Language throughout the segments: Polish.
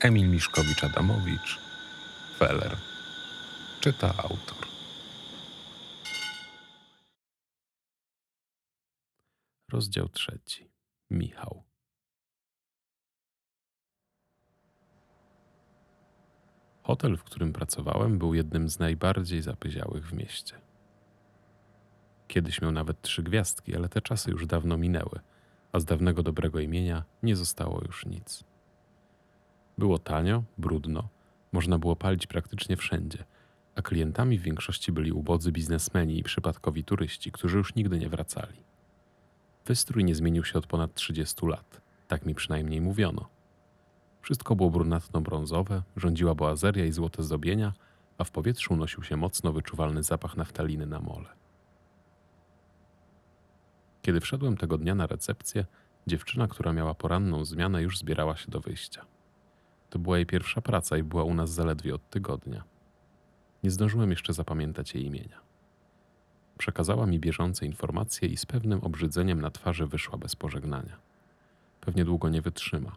Emil Miszkowicz-Adamowicz, Feller. Czyta autor. Rozdział trzeci. Michał. Hotel, w którym pracowałem, był jednym z najbardziej zapyziałych w mieście. Kiedyś miał nawet trzy gwiazdki, ale te czasy już dawno minęły, a z dawnego dobrego imienia nie zostało już nic. Było tanio, brudno, można było palić praktycznie wszędzie, a klientami w większości byli ubodzy biznesmeni i przypadkowi turyści, którzy już nigdy nie wracali. Wystrój nie zmienił się od ponad 30 lat, tak mi przynajmniej mówiono. Wszystko było brunatno-brązowe, rządziła boazeria i złote zdobienia, a w powietrzu unosił się mocno wyczuwalny zapach naftaliny na mole. Kiedy wszedłem tego dnia na recepcję, dziewczyna, która miała poranną zmianę, już zbierała się do wyjścia. To była jej pierwsza praca i była u nas zaledwie od tygodnia. Nie zdążyłem jeszcze zapamiętać jej imienia. Przekazała mi bieżące informacje i z pewnym obrzydzeniem na twarzy wyszła bez pożegnania. Pewnie długo nie wytrzyma.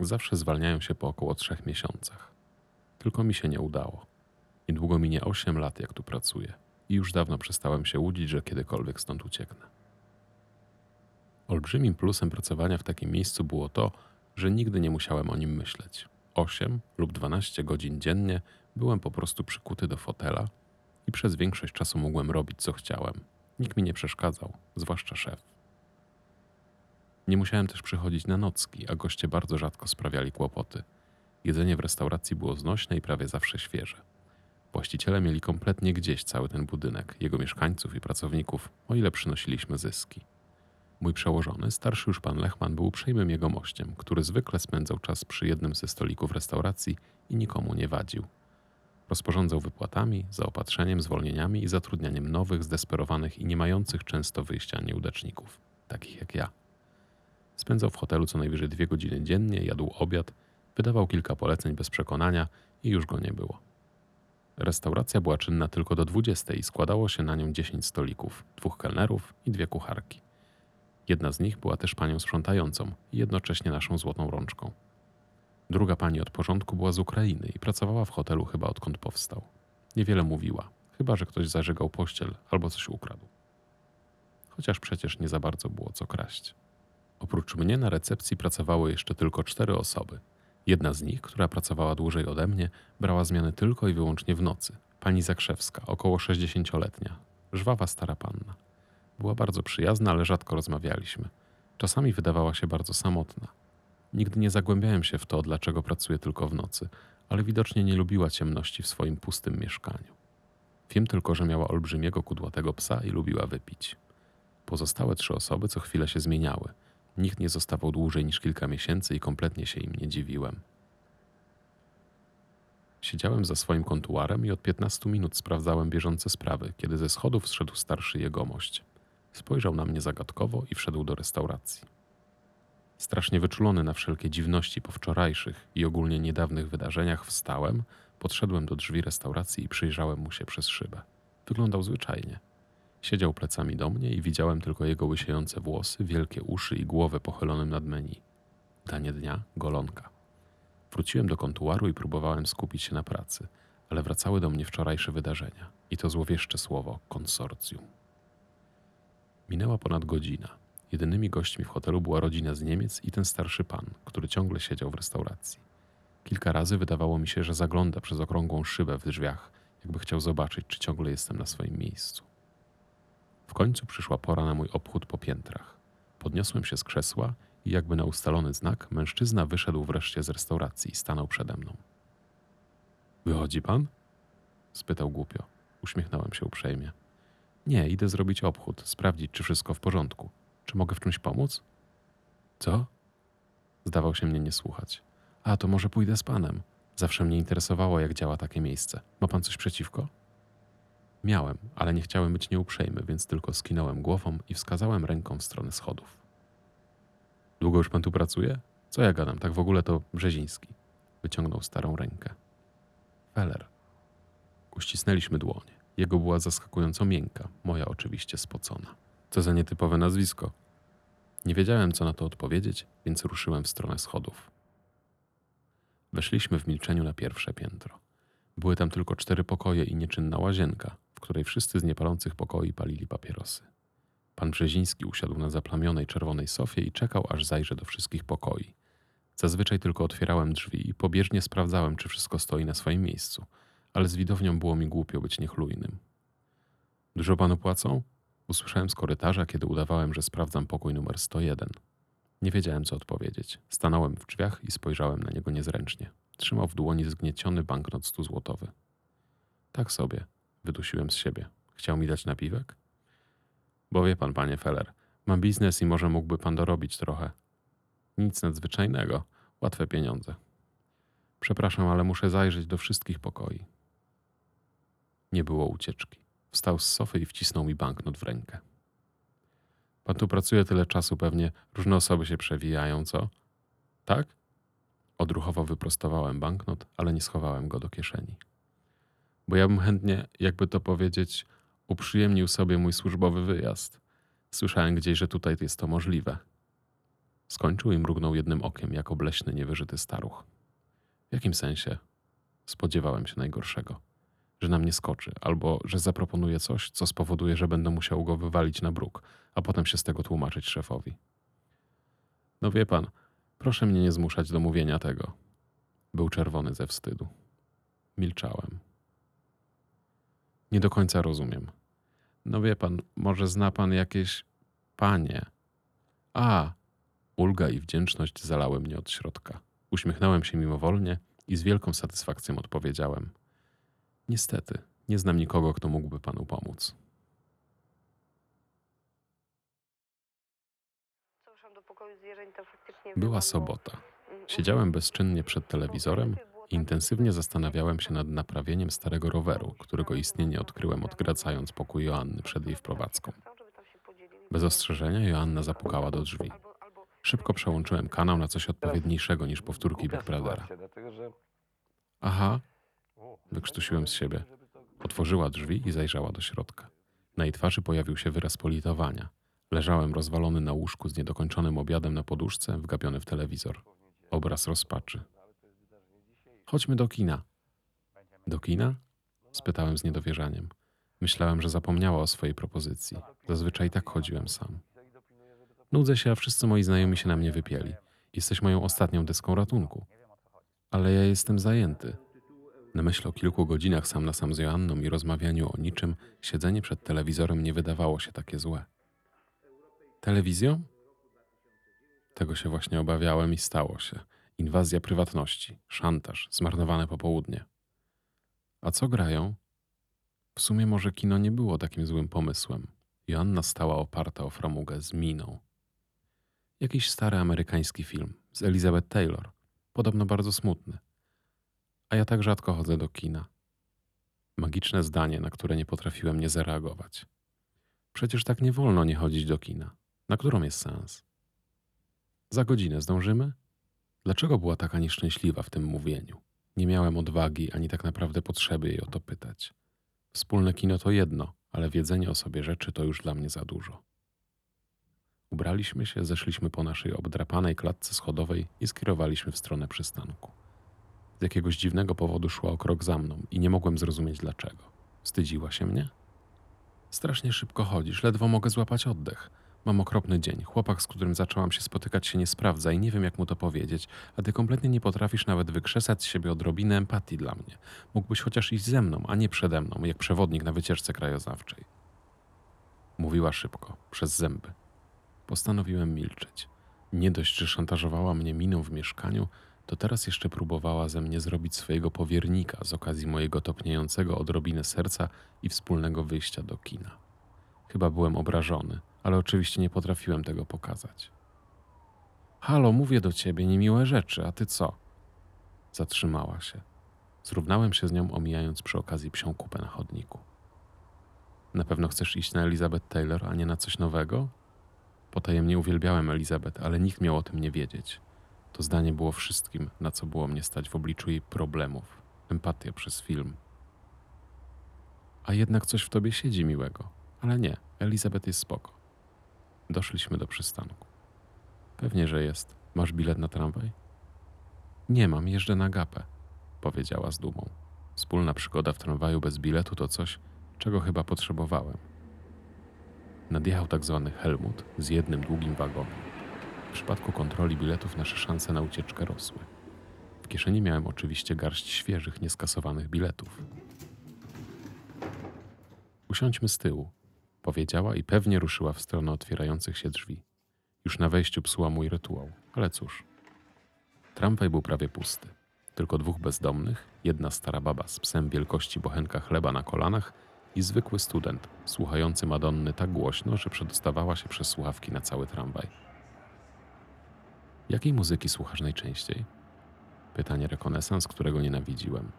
Zawsze zwalniają się po około trzech miesiącach. Tylko mi się nie udało. Niedługo minie osiem lat, jak tu pracuję, i już dawno przestałem się łudzić, że kiedykolwiek stąd ucieknę. Olbrzymim plusem pracowania w takim miejscu było to, że nigdy nie musiałem o nim myśleć. 8 lub 12 godzin dziennie byłem po prostu przykuty do fotela i przez większość czasu mogłem robić co chciałem. Nikt mi nie przeszkadzał, zwłaszcza szef. Nie musiałem też przychodzić na nocki, a goście bardzo rzadko sprawiali kłopoty. Jedzenie w restauracji było znośne i prawie zawsze świeże. Właściciele mieli kompletnie gdzieś cały ten budynek, jego mieszkańców i pracowników, o ile przynosiliśmy zyski. Mój przełożony, starszy już pan Lechman, był uprzejmym jegomościem, który zwykle spędzał czas przy jednym ze stolików restauracji i nikomu nie wadził. Rozporządzał wypłatami, zaopatrzeniem, zwolnieniami i zatrudnianiem nowych, zdesperowanych i nie mających często wyjścia nieudaczników, takich jak ja. Spędzał w hotelu co najwyżej dwie godziny dziennie, jadł obiad, wydawał kilka poleceń bez przekonania i już go nie było. Restauracja była czynna tylko do 20 i składało się na nią 10 stolików, dwóch kelnerów i dwie kucharki. Jedna z nich była też panią sprzątającą i jednocześnie naszą złotą rączką. Druga pani od porządku była z Ukrainy i pracowała w hotelu chyba odkąd powstał. Niewiele mówiła, chyba że ktoś zażegał pościel albo coś ukradł. Chociaż przecież nie za bardzo było co kraść. Oprócz mnie na recepcji pracowały jeszcze tylko cztery osoby. Jedna z nich, która pracowała dłużej ode mnie, brała zmiany tylko i wyłącznie w nocy. Pani Zakrzewska, około 60-letnia, żwawa stara panna. Była bardzo przyjazna, ale rzadko rozmawialiśmy. Czasami wydawała się bardzo samotna. Nigdy nie zagłębiałem się w to, dlaczego pracuje tylko w nocy, ale widocznie nie lubiła ciemności w swoim pustym mieszkaniu. Wiem tylko, że miała olbrzymiego kudłatego psa i lubiła wypić. Pozostałe trzy osoby co chwilę się zmieniały. Nikt nie zostawał dłużej niż kilka miesięcy i kompletnie się im nie dziwiłem. Siedziałem za swoim kontuarem i od 15 minut sprawdzałem bieżące sprawy, kiedy ze schodów zszedł starszy jegomość. Spojrzał na mnie zagadkowo i wszedł do restauracji. Strasznie wyczulony na wszelkie dziwności po wczorajszych i ogólnie niedawnych wydarzeniach, wstałem, podszedłem do drzwi restauracji i przyjrzałem mu się przez szybę. Wyglądał zwyczajnie. Siedział plecami do mnie i widziałem tylko jego łysiejące włosy, wielkie uszy i głowę pochylonym nad menu. Danie dnia golonka. Wróciłem do kontuaru i próbowałem skupić się na pracy, ale wracały do mnie wczorajsze wydarzenia i to złowieszcze słowo konsorcjum. Minęła ponad godzina. Jedynymi gośćmi w hotelu była rodzina z Niemiec i ten starszy pan, który ciągle siedział w restauracji. Kilka razy wydawało mi się, że zagląda przez okrągłą szybę w drzwiach, jakby chciał zobaczyć, czy ciągle jestem na swoim miejscu. W końcu przyszła pora na mój obchód po piętrach. Podniosłem się z krzesła i jakby na ustalony znak mężczyzna wyszedł wreszcie z restauracji i stanął przede mną. Wychodzi pan? spytał głupio. Uśmiechnąłem się uprzejmie. Nie, idę zrobić obchód, sprawdzić, czy wszystko w porządku. Czy mogę w czymś pomóc? Co? Zdawał się mnie nie słuchać. A to może pójdę z panem. Zawsze mnie interesowało, jak działa takie miejsce. Ma pan coś przeciwko? Miałem, ale nie chciałem być nieuprzejmy, więc tylko skinąłem głową i wskazałem ręką w stronę schodów. Długo już pan tu pracuje? Co ja gadam? Tak w ogóle to Brzeziński. Wyciągnął starą rękę. Feller. Uścisnęliśmy dłonie. Jego była zaskakująco miękka, moja oczywiście spocona. Co za nietypowe nazwisko. Nie wiedziałem, co na to odpowiedzieć, więc ruszyłem w stronę schodów. Weszliśmy w milczeniu na pierwsze piętro. Były tam tylko cztery pokoje i nieczynna łazienka, w której wszyscy z niepalących pokoi palili papierosy. Pan Brzeziński usiadł na zaplamionej czerwonej sofie i czekał, aż zajrzę do wszystkich pokoi. Zazwyczaj tylko otwierałem drzwi i pobieżnie sprawdzałem, czy wszystko stoi na swoim miejscu, ale z widownią było mi głupio być niechlujnym. Dużo panu płacą? Usłyszałem z korytarza, kiedy udawałem, że sprawdzam pokój numer 101. Nie wiedziałem, co odpowiedzieć. Stanąłem w drzwiach i spojrzałem na niego niezręcznie. Trzymał w dłoni zgnieciony banknot stuzłotowy. Tak sobie, wydusiłem z siebie. Chciał mi dać napiwek? Bo wie pan, panie Feller, mam biznes i może mógłby pan dorobić trochę. Nic nadzwyczajnego, łatwe pieniądze. Przepraszam, ale muszę zajrzeć do wszystkich pokoi. Nie było ucieczki. Wstał z sofy i wcisnął mi banknot w rękę. Pan tu pracuje tyle czasu, pewnie różne osoby się przewijają, co? Tak? Odruchowo wyprostowałem banknot, ale nie schowałem go do kieszeni. Bo ja bym chętnie, jakby to powiedzieć, uprzyjemnił sobie mój służbowy wyjazd. Słyszałem gdzieś, że tutaj jest to możliwe. Skończył i mrugnął jednym okiem, jak obleśny, niewyżyty staruch. W jakim sensie? Spodziewałem się najgorszego. Że na mnie skoczy, albo że zaproponuje coś, co spowoduje, że będę musiał go wywalić na bruk, a potem się z tego tłumaczyć szefowi. No wie pan, proszę mnie nie zmuszać do mówienia tego. Był czerwony ze wstydu. Milczałem. Nie do końca rozumiem. No wie pan, może zna pan jakieś panie. A, ulga i wdzięczność zalały mnie od środka. Uśmiechnąłem się mimowolnie i z wielką satysfakcją odpowiedziałem: Niestety, nie znam nikogo, kto mógłby panu pomóc. Była sobota. Mm, Siedziałem bezczynnie przed telewizorem i intensywnie zastanawiałem się nad naprawieniem starego roweru, którego istnienie odkryłem odgradzając pokój Joanny przed jej wprowadzką. Bez ostrzeżenia Joanna zapukała do drzwi. Szybko przełączyłem kanał na coś odpowiedniejszego niż powtórki Big Brothera. Aha, wykrztusiłem z siebie. Otworzyła drzwi i zajrzała do środka. Na jej twarzy pojawił się wyraz politowania. Leżałem rozwalony na łóżku z niedokończonym obiadem na poduszce, wgapiony w telewizor. Obraz rozpaczy. Chodźmy do kina. Do kina? Spytałem z niedowierzaniem. Myślałem, że zapomniała o swojej propozycji. Zazwyczaj tak chodziłem sam. Nudzę się, a wszyscy moi znajomi się na mnie wypieli. Jesteś moją ostatnią deską ratunku. Ale ja jestem zajęty. Na myśl o kilku godzinach sam na sam z Joanną i rozmawianiu o niczym, siedzenie przed telewizorem nie wydawało się takie złe. Telewizją? Tego się właśnie obawiałem i stało się. Inwazja prywatności, szantaż, zmarnowane popołudnie. A co grają? W sumie może kino nie było takim złym pomysłem. Joanna stała oparta o framugę z miną. Jakiś stary amerykański film z Elizabeth Taylor. Podobno bardzo smutny. A ja tak rzadko chodzę do kina. Magiczne zdanie, na które nie potrafiłem nie zareagować. Przecież tak nie wolno nie chodzić do kina. Na którą jest sens? Za godzinę zdążymy? Dlaczego była taka nieszczęśliwa w tym mówieniu? Nie miałem odwagi ani tak naprawdę potrzeby jej o to pytać. Wspólne kino to jedno, ale wiedzenie o sobie rzeczy to już dla mnie za dużo. Ubraliśmy się, zeszliśmy po naszej obdrapanej klatce schodowej i skierowaliśmy w stronę przystanku. Z jakiegoś dziwnego powodu szła o krok za mną i nie mogłem zrozumieć dlaczego. Wstydziła się mnie? Strasznie szybko chodzisz, ledwo mogę złapać oddech. Mam okropny dzień. Chłopak, z którym zaczęłam się spotykać, się nie sprawdza i nie wiem, jak mu to powiedzieć, a ty kompletnie nie potrafisz nawet wykrzesać z siebie odrobinę empatii dla mnie. Mógłbyś chociaż iść ze mną, a nie przede mną, jak przewodnik na wycieczce krajoznawczej. Mówiła szybko, przez zęby. Postanowiłem milczeć. Nie dość, że szantażowała mnie miną w mieszkaniu, to teraz jeszcze próbowała ze mnie zrobić swojego powiernika z okazji mojego topniejącego odrobinę serca i wspólnego wyjścia do kina. Chyba byłem obrażony, ale oczywiście nie potrafiłem tego pokazać. Halo, mówię do ciebie niemiłe rzeczy, a ty co? Zatrzymała się. Zrównałem się z nią, omijając przy okazji psią kupę na chodniku. Na pewno chcesz iść na Elizabeth Taylor, a nie na coś nowego? Potajemnie uwielbiałem Elizabeth, ale nikt miał o tym nie wiedzieć. To zdanie było wszystkim, na co było mnie stać w obliczu jej problemów. Empatia przez film. A jednak coś w tobie siedzi miłego. Ale nie, Elizabeth jest spoko. Doszliśmy do przystanku. Pewnie, że jest. Masz bilet na tramwaj? Nie mam, jeżdżę na gapę, powiedziała z dumą. Wspólna przygoda w tramwaju bez biletu to coś, czego chyba potrzebowałem. Nadjechał tak zwany Helmut z jednym długim wagonem. Przypadku kontroli biletów nasze szanse na ucieczkę rosły. W kieszeni miałem oczywiście garść świeżych, nieskasowanych biletów. Usiądźmy z tyłu, powiedziała i pewnie ruszyła w stronę otwierających się drzwi. Już na wejściu psuła mój rytuał, ale cóż. Tramwaj był prawie pusty. Tylko dwóch bezdomnych, jedna stara baba z psem wielkości bochenka chleba na kolanach i zwykły student, słuchający Madonny tak głośno, że przedostawała się przez słuchawki na cały tramwaj. Jakiej muzyki słuchasz najczęściej? Pytanie rekonesans, którego nienawidziłem.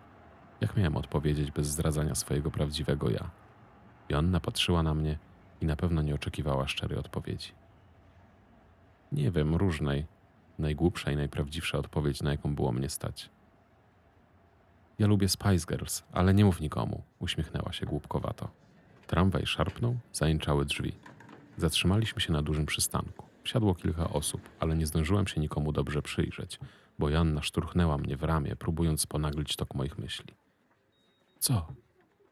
Jak miałem odpowiedzieć bez zdradzania swojego prawdziwego ja? Joanna patrzyła na mnie i na pewno nie oczekiwała szczerej odpowiedzi. Nie wiem, różnej. Najgłupsza i najprawdziwsza odpowiedź, na jaką było mnie stać. Ja lubię Spice Girls, ale nie mów nikomu, uśmiechnęła się głupkowato. Tramwaj szarpnął, zajęczały drzwi. Zatrzymaliśmy się na dużym przystanku. Wsiadło kilka osób, ale nie zdążyłem się nikomu dobrze przyjrzeć, bo Janna szturchnęła mnie w ramię, próbując ponaglić tok moich myśli. Co?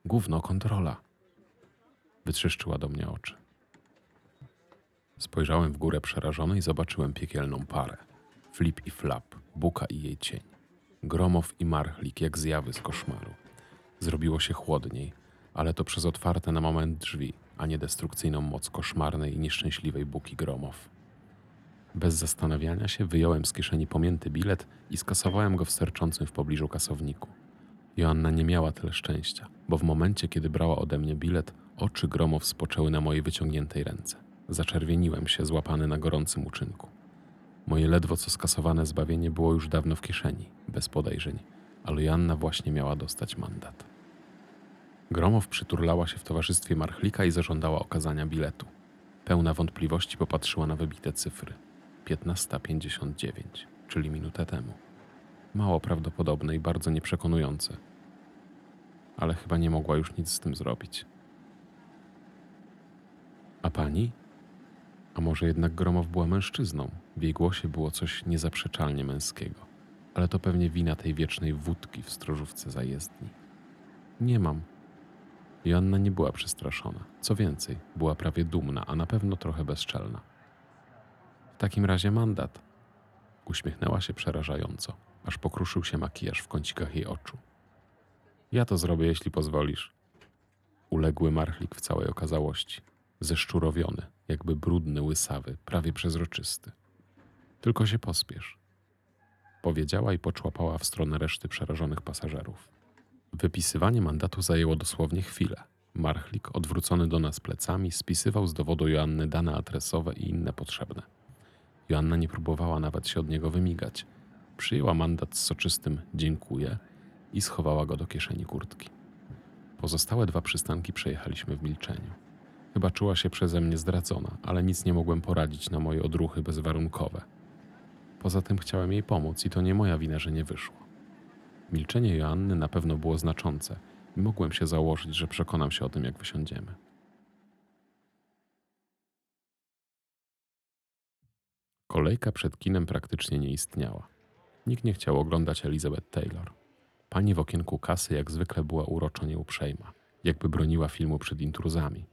Gówno kontrola. Wytrzeszczyła do mnie oczy. Spojrzałem w górę przerażony i zobaczyłem piekielną parę. Flip i Flap, Buka i jej cień. Gromow i Marchlik jak zjawy z koszmaru. Zrobiło się chłodniej, ale to przez otwarte na moment drzwi, a nie destrukcyjną moc koszmarnej i nieszczęśliwej Buki Gromow. Bez zastanawiania się wyjąłem z kieszeni pomięty bilet i skasowałem go w sterczącym w pobliżu kasowniku. Joanna nie miała tyle szczęścia, bo w momencie, kiedy brała ode mnie bilet, oczy Gromow spoczęły na mojej wyciągniętej ręce. Zaczerwieniłem się, złapany na gorącym uczynku. Moje ledwo co skasowane zbawienie było już dawno w kieszeni, bez podejrzeń, ale Joanna właśnie miała dostać mandat. Gromow przyturlała się w towarzystwie Marchlika i zażądała okazania biletu. Pełna wątpliwości popatrzyła na wybite cyfry. 15.59, czyli minutę temu. Mało prawdopodobne i bardzo nieprzekonujące. Ale chyba nie mogła już nic z tym zrobić. A pani? A może jednak Gromow była mężczyzną? W jej głosie było coś niezaprzeczalnie męskiego. Ale to pewnie wina tej wiecznej wódki w strożówce zajezdni. Nie mam. Joanna nie była przestraszona. Co więcej, była prawie dumna, a na pewno trochę bezczelna. W takim razie mandat. Uśmiechnęła się przerażająco, aż pokruszył się makijaż w kącikach jej oczu. Ja to zrobię, jeśli pozwolisz. Uległy marchlik w całej okazałości. Zeszczurowiony, jakby brudny, łysawy, prawie przezroczysty. Tylko się pospiesz. Powiedziała i poczłapała w stronę reszty przerażonych pasażerów. Wypisywanie mandatu zajęło dosłownie chwilę. Marchlik, odwrócony do nas plecami, spisywał z dowodu Joanny dane adresowe i inne potrzebne. Joanna nie próbowała nawet się od niego wymigać. Przyjęła mandat z soczystym dziękuję i schowała go do kieszeni kurtki. Pozostałe dwa przystanki przejechaliśmy w milczeniu. Chyba czuła się przeze mnie zdradzona, ale nic nie mogłem poradzić na moje odruchy bezwarunkowe. Poza tym chciałem jej pomóc i to nie moja wina, że nie wyszło. Milczenie Joanny na pewno było znaczące i mogłem się założyć, że przekonam się o tym, jak wysiądziemy. Kolejka przed kinem praktycznie nie istniała. Nikt nie chciał oglądać Elizabeth Taylor. Pani w okienku kasy jak zwykle była uroczo nieuprzejma, jakby broniła filmu przed intruzami.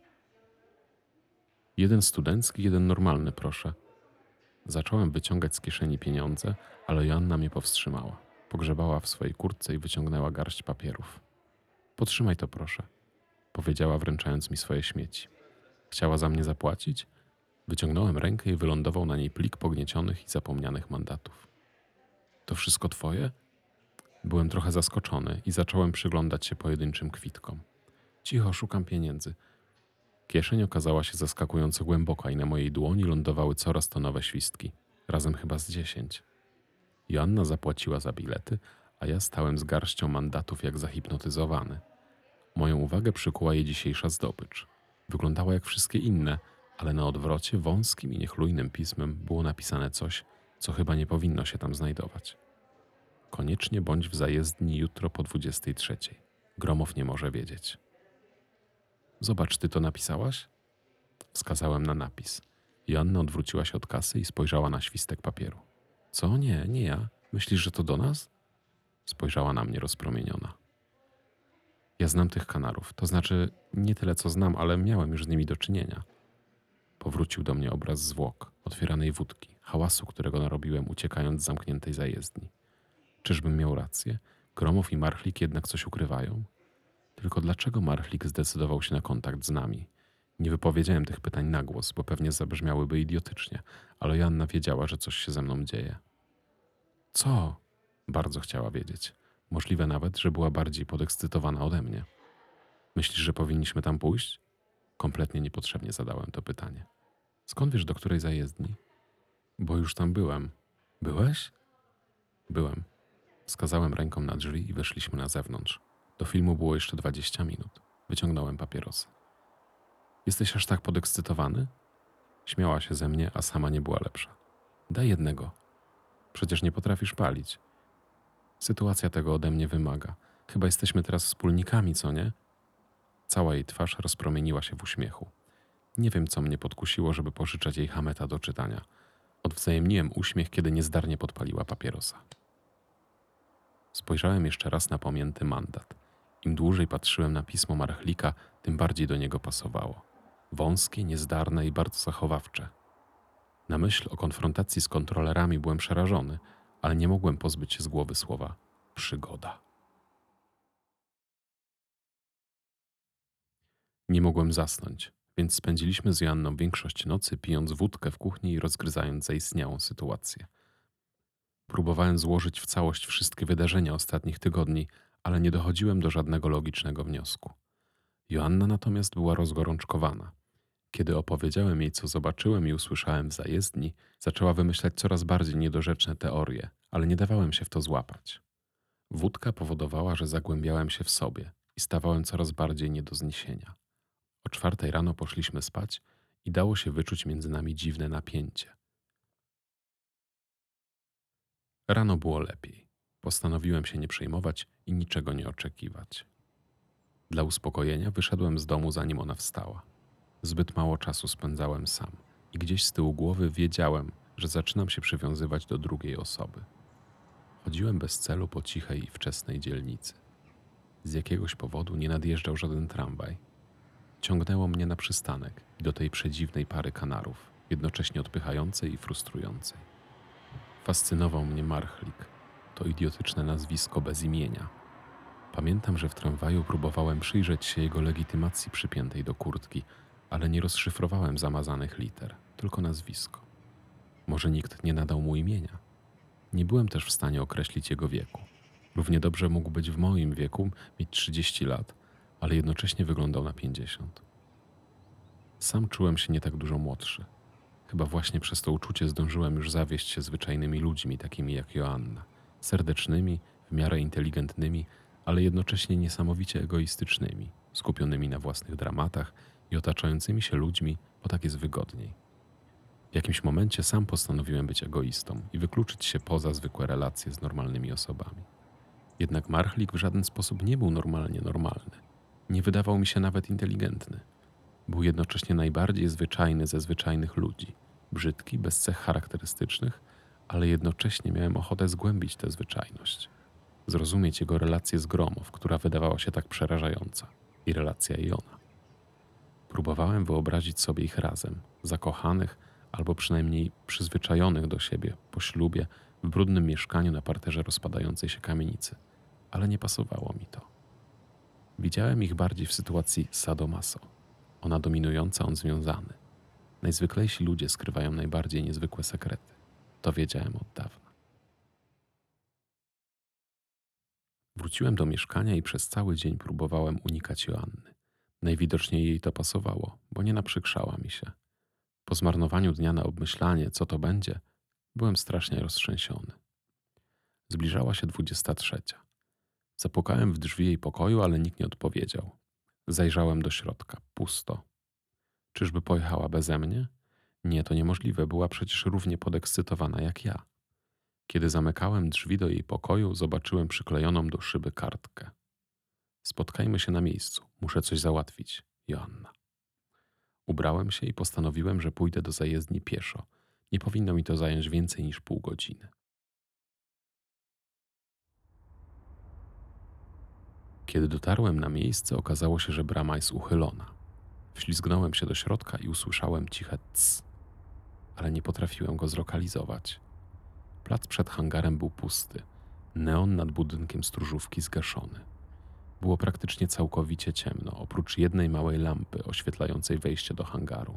Jeden studencki, jeden normalny, proszę. Zacząłem wyciągać z kieszeni pieniądze, ale Joanna mnie powstrzymała. Pogrzebała w swojej kurtce i wyciągnęła garść papierów. Potrzymaj to, proszę, powiedziała, wręczając mi swoje śmieci. Chciała za mnie zapłacić? Wyciągnąłem rękę i wylądował na niej plik pogniecionych i zapomnianych mandatów. To wszystko twoje? Byłem trochę zaskoczony i zacząłem przyglądać się pojedynczym kwitkom. Cicho, szukam pieniędzy. Kieszeń okazała się zaskakująco głęboka i na mojej dłoni lądowały coraz to nowe świstki, razem chyba z dziesięć. Joanna zapłaciła za bilety, a ja stałem z garścią mandatów jak zahipnotyzowany. Moją uwagę przykuła jej dzisiejsza zdobycz. Wyglądała jak wszystkie inne, ale na odwrocie wąskim i niechlujnym pismem było napisane coś, co chyba nie powinno się tam znajdować. Koniecznie bądź w zajezdni jutro po 23. Gromow nie może wiedzieć. Zobacz, ty to napisałaś? Wskazałem na napis. Joanna odwróciła się od kasy i spojrzała na świstek papieru. Co? Nie, nie ja. Myślisz, że to do nas? Spojrzała na mnie rozpromieniona. Ja znam tych kanarów, to znaczy nie tyle co znam, ale miałem już z nimi do czynienia. Powrócił do mnie obraz zwłok, otwieranej wódki, hałasu, którego narobiłem uciekając z zamkniętej zajezdni. Czyżbym miał rację? Gromów i Marchlik jednak coś ukrywają? Tylko dlaczego Marchlik zdecydował się na kontakt z nami? Nie wypowiedziałem tych pytań na głos, bo pewnie zabrzmiałyby idiotycznie, ale Joanna wiedziała, że coś się ze mną dzieje. Co? Bardzo chciała wiedzieć. Możliwe nawet, że była bardziej podekscytowana ode mnie. Myślisz, że powinniśmy tam pójść? Kompletnie niepotrzebnie zadałem to pytanie. Skąd wiesz, do której zajezdni? Bo już tam byłem. Byłeś? Byłem. Wskazałem ręką na drzwi i weszliśmy na zewnątrz. Do filmu było jeszcze 20 minut. Wyciągnąłem papierosy. Jesteś aż tak podekscytowany? Śmiała się ze mnie, a sama nie była lepsza. Daj jednego. Przecież nie potrafisz palić. Sytuacja tego ode mnie wymaga. Chyba jesteśmy teraz wspólnikami, co nie? Cała jej twarz rozpromieniła się w uśmiechu. Nie wiem, co mnie podkusiło, żeby pożyczać jej hameta do czytania. Odwzajemniłem uśmiech, kiedy niezdarnie podpaliła papierosa. Spojrzałem jeszcze raz na pamięty mandat. Im dłużej patrzyłem na pismo Marchlika, tym bardziej do niego pasowało. Wąskie, niezdarne i bardzo zachowawcze. Na myśl o konfrontacji z kontrolerami byłem przerażony, ale nie mogłem pozbyć się z głowy słowa przygoda. Nie mogłem zasnąć, więc spędziliśmy z Joanną większość nocy pijąc wódkę w kuchni i rozgryzając zaistniałą sytuację. Próbowałem złożyć w całość wszystkie wydarzenia ostatnich tygodni, ale nie dochodziłem do żadnego logicznego wniosku. Joanna natomiast była rozgorączkowana. Kiedy opowiedziałem jej, co zobaczyłem i usłyszałem w zajezdni, zaczęła wymyślać coraz bardziej niedorzeczne teorie, ale nie dawałem się w to złapać. Wódka powodowała, że zagłębiałem się w sobie i stawałem coraz bardziej nie do zniesienia. O czwartej rano poszliśmy spać i dało się wyczuć między nami dziwne napięcie. Rano było lepiej. Postanowiłem się nie przejmować i niczego nie oczekiwać. Dla uspokojenia wyszedłem z domu, zanim ona wstała. Zbyt mało czasu spędzałem sam i gdzieś z tyłu głowy wiedziałem, że zaczynam się przywiązywać do drugiej osoby. Chodziłem bez celu po cichej i wczesnej dzielnicy. Z jakiegoś powodu nie nadjeżdżał żaden tramwaj. Ciągnęło mnie na przystanek i do tej przedziwnej pary kanarów, jednocześnie odpychającej i frustrującej. Fascynował mnie Marchlik, to idiotyczne nazwisko bez imienia. Pamiętam, że w tramwaju próbowałem przyjrzeć się jego legitymacji przypiętej do kurtki, ale nie rozszyfrowałem zamazanych liter, tylko nazwisko. Może nikt nie nadał mu imienia. Nie byłem też w stanie określić jego wieku. Równie dobrze mógł być w moim wieku, mieć 30 lat, ale jednocześnie wyglądał na 50. Sam czułem się nie tak dużo młodszy. Chyba właśnie przez to uczucie zdążyłem już zawieść się zwyczajnymi ludźmi, takimi jak Joanna. Serdecznymi, w miarę inteligentnymi, ale jednocześnie niesamowicie egoistycznymi, skupionymi na własnych dramatach i otaczającymi się ludźmi, bo tak jest wygodniej. W jakimś momencie sam postanowiłem być egoistą i wykluczyć się poza zwykłe relacje z normalnymi osobami. Jednak Marchlik w żaden sposób nie był normalnie normalny. Nie wydawał mi się nawet inteligentny. Był jednocześnie najbardziej zwyczajny ze zwyczajnych ludzi. Brzydki, bez cech charakterystycznych, ale jednocześnie miałem ochotę zgłębić tę zwyczajność. Zrozumieć jego relację z Gromow, która wydawała się tak przerażająca, i relacja Jona. Próbowałem wyobrazić sobie ich razem, zakochanych albo przynajmniej przyzwyczajonych do siebie po ślubie w brudnym mieszkaniu na parterze rozpadającej się kamienicy, ale nie pasowało mi to. Widziałem ich bardziej w sytuacji sadomaso. Ona dominująca, on związany. Najzwyklejsi ludzie skrywają najbardziej niezwykłe sekrety. To wiedziałem od dawna. Wróciłem do mieszkania i przez cały dzień próbowałem unikać Joanny. Najwidoczniej jej to pasowało, bo nie naprzykrzała mi się. Po zmarnowaniu dnia na obmyślanie, co to będzie, byłem strasznie roztrzęsiony. Zbliżała się dwudziesta trzecia. Zapukałem w drzwi jej pokoju, ale nikt nie odpowiedział. Zajrzałem do środka. Pusto. Czyżby pojechała beze mnie? Nie, to niemożliwe. Była przecież równie podekscytowana jak ja. Kiedy zamykałem drzwi do jej pokoju, zobaczyłem przyklejoną do szyby kartkę. Spotkajmy się na miejscu. Muszę coś załatwić. Joanna. Ubrałem się i postanowiłem, że pójdę do zajezdni pieszo. Nie powinno mi to zająć więcej niż pół godziny. Kiedy dotarłem na miejsce, okazało się, że brama jest uchylona. Wślizgnąłem się do środka i usłyszałem ciche cs, ale nie potrafiłem go zlokalizować. Plac przed hangarem był pusty. Neon nad budynkiem stróżówki zgaszony. Było praktycznie całkowicie ciemno, oprócz jednej małej lampy oświetlającej wejście do hangaru.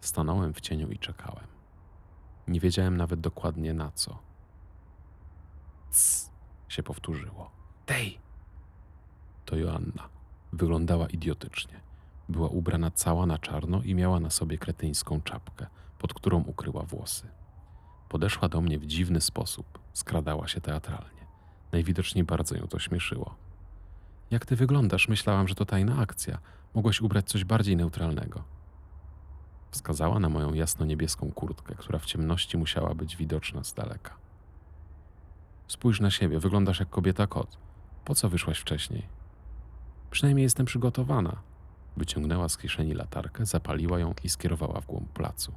Stanąłem w cieniu i czekałem. Nie wiedziałem nawet dokładnie na co. Cs się powtórzyło. Tej! To Joanna. Wyglądała idiotycznie. Była ubrana cała na czarno i miała na sobie kretyńską czapkę, pod którą ukryła włosy. Podeszła do mnie w dziwny sposób, skradała się teatralnie. Najwidoczniej bardzo ją to śmieszyło. Jak ty wyglądasz? Myślałam, że to tajna akcja. Mogłeś ubrać coś bardziej neutralnego. Wskazała na moją jasno-niebieską kurtkę, która w ciemności musiała być widoczna z daleka. Spójrz na siebie, wyglądasz jak kobieta kot. Po co wyszłaś wcześniej? Przynajmniej jestem przygotowana. Wyciągnęła z kieszeni latarkę, zapaliła ją i skierowała w głąb placu.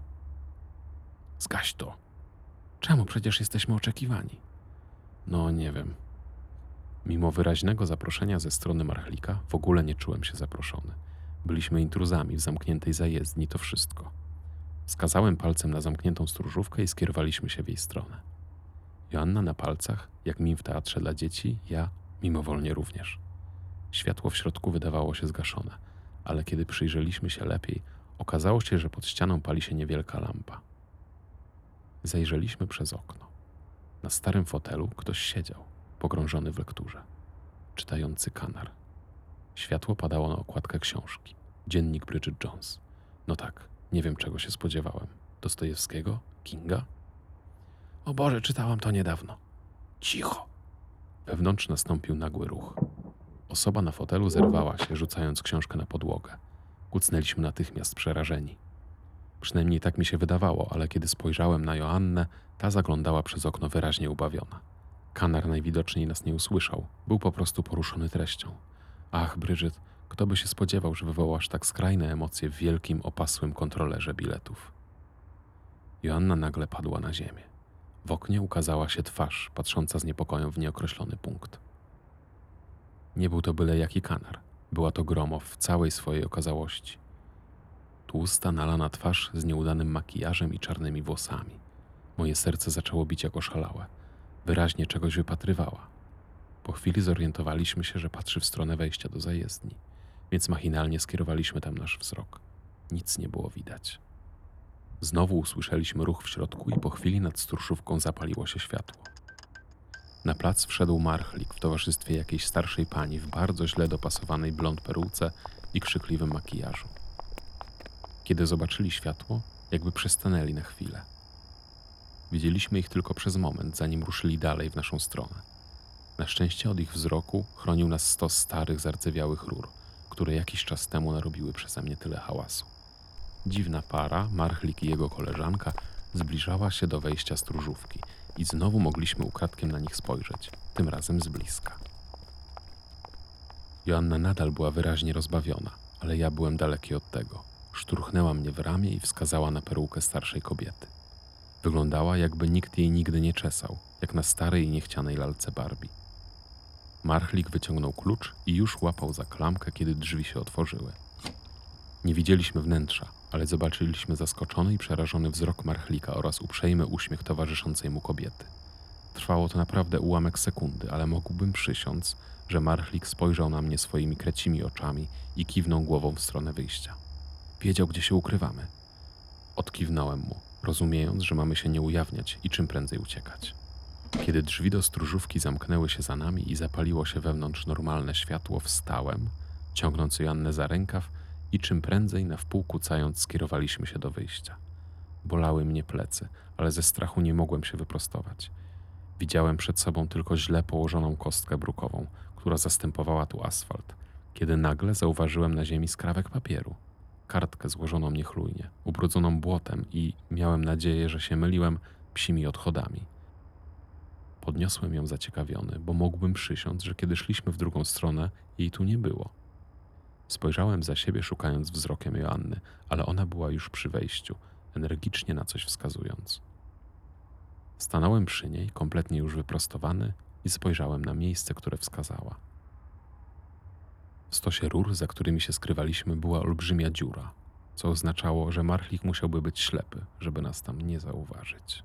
Zgaś to. Czemu? Przecież jesteśmy oczekiwani. No, nie wiem. Mimo wyraźnego zaproszenia ze strony Marchlika, w ogóle nie czułem się zaproszony. Byliśmy intruzami w zamkniętej zajezdni, to wszystko. Wskazałem palcem na zamkniętą stróżówkę i skierowaliśmy się w jej stronę. Joanna na palcach, jak mim w teatrze dla dzieci, ja mimowolnie również. Światło w środku wydawało się zgaszone, ale kiedy przyjrzeliśmy się lepiej, okazało się, że pod ścianą pali się niewielka lampa. Zajrzeliśmy przez okno. Na starym fotelu ktoś siedział, pogrążony w lekturze, czytający kanar. Światło padało na okładkę książki. Dziennik Bridget Jones. No tak, nie wiem czego się spodziewałem. Dostojewskiego? Kinga? O Boże, czytałam to niedawno. Cicho. Wewnątrz nastąpił nagły ruch. Osoba na fotelu zerwała się, rzucając książkę na podłogę. Kucnęliśmy natychmiast przerażeni. Przynajmniej tak mi się wydawało, ale kiedy spojrzałem na Joannę, ta zaglądała przez okno wyraźnie ubawiona. Kanar najwidoczniej nas nie usłyszał, był po prostu poruszony treścią. Ach, Bridget, kto by się spodziewał, że wywołasz tak skrajne emocje w wielkim, opasłym kontrolerze biletów. Joanna nagle padła na ziemię. W oknie ukazała się twarz, patrząca z niepokojem w nieokreślony punkt. Nie był to byle jaki kanar. Była to gromow w całej swojej okazałości. Tłusta, nalana twarz z nieudanym makijażem i czarnymi włosami. Moje serce zaczęło bić jak oszalałe. Wyraźnie czegoś wypatrywała. Po chwili zorientowaliśmy się, że patrzy w stronę wejścia do zajezdni, więc machinalnie skierowaliśmy tam nasz wzrok. Nic nie było widać. Znowu usłyszeliśmy ruch w środku i po chwili nad stróżówką zapaliło się światło. Na plac wszedł marchlik w towarzystwie jakiejś starszej pani w bardzo źle dopasowanej blond peruce i krzykliwym makijażu. Kiedy zobaczyli światło, jakby przystanęli na chwilę. Widzieliśmy ich tylko przez moment, zanim ruszyli dalej w naszą stronę. Na szczęście od ich wzroku chronił nas stos starych, zardzewiałych rur, które jakiś czas temu narobiły przeze mnie tyle hałasu. Dziwna para, Marchlik i jego koleżanka, zbliżała się do wejścia stróżówki i znowu mogliśmy ukradkiem na nich spojrzeć, tym razem z bliska. Joanna nadal była wyraźnie rozbawiona, ale ja byłem daleki od tego. Szturchnęła mnie w ramię i wskazała na perukę starszej kobiety. Wyglądała, jakby nikt jej nigdy nie czesał, jak na starej i niechcianej lalce Barbie. Marchlik wyciągnął klucz i już łapał za klamkę, kiedy drzwi się otworzyły. Nie widzieliśmy wnętrza, ale zobaczyliśmy zaskoczony i przerażony wzrok Marchlika oraz uprzejmy uśmiech towarzyszącej mu kobiety. Trwało to naprawdę ułamek sekundy, ale mógłbym przysiąc, że Marchlik spojrzał na mnie swoimi krecimi oczami i kiwnął głową w stronę wyjścia. Wiedział, gdzie się ukrywamy. Odkiwnąłem mu, rozumiejąc, że mamy się nie ujawniać i czym prędzej uciekać. Kiedy drzwi do stróżówki zamknęły się za nami i zapaliło się wewnątrz normalne światło, wstałem, ciągnąc Joannę za rękaw i czym prędzej na wpół kucając skierowaliśmy się do wyjścia. Bolały mnie plecy, ale ze strachu nie mogłem się wyprostować. Widziałem przed sobą tylko źle położoną kostkę brukową, która zastępowała tu asfalt, kiedy nagle zauważyłem na ziemi skrawek papieru. Kartkę złożoną niechlujnie, ubrudzoną błotem i miałem nadzieję, że się myliłem psimi odchodami. Podniosłem ją zaciekawiony, bo mógłbym przysiąc, że kiedy szliśmy w drugą stronę, jej tu nie było. Spojrzałem za siebie, szukając wzrokiem Joanny, ale ona była już przy wejściu, energicznie na coś wskazując. Stanąłem przy niej, kompletnie już wyprostowany, i spojrzałem na miejsce, które wskazała. W stosie rur, za którymi się skrywaliśmy, była olbrzymia dziura, co oznaczało, że Marchlik musiałby być ślepy, żeby nas tam nie zauważyć.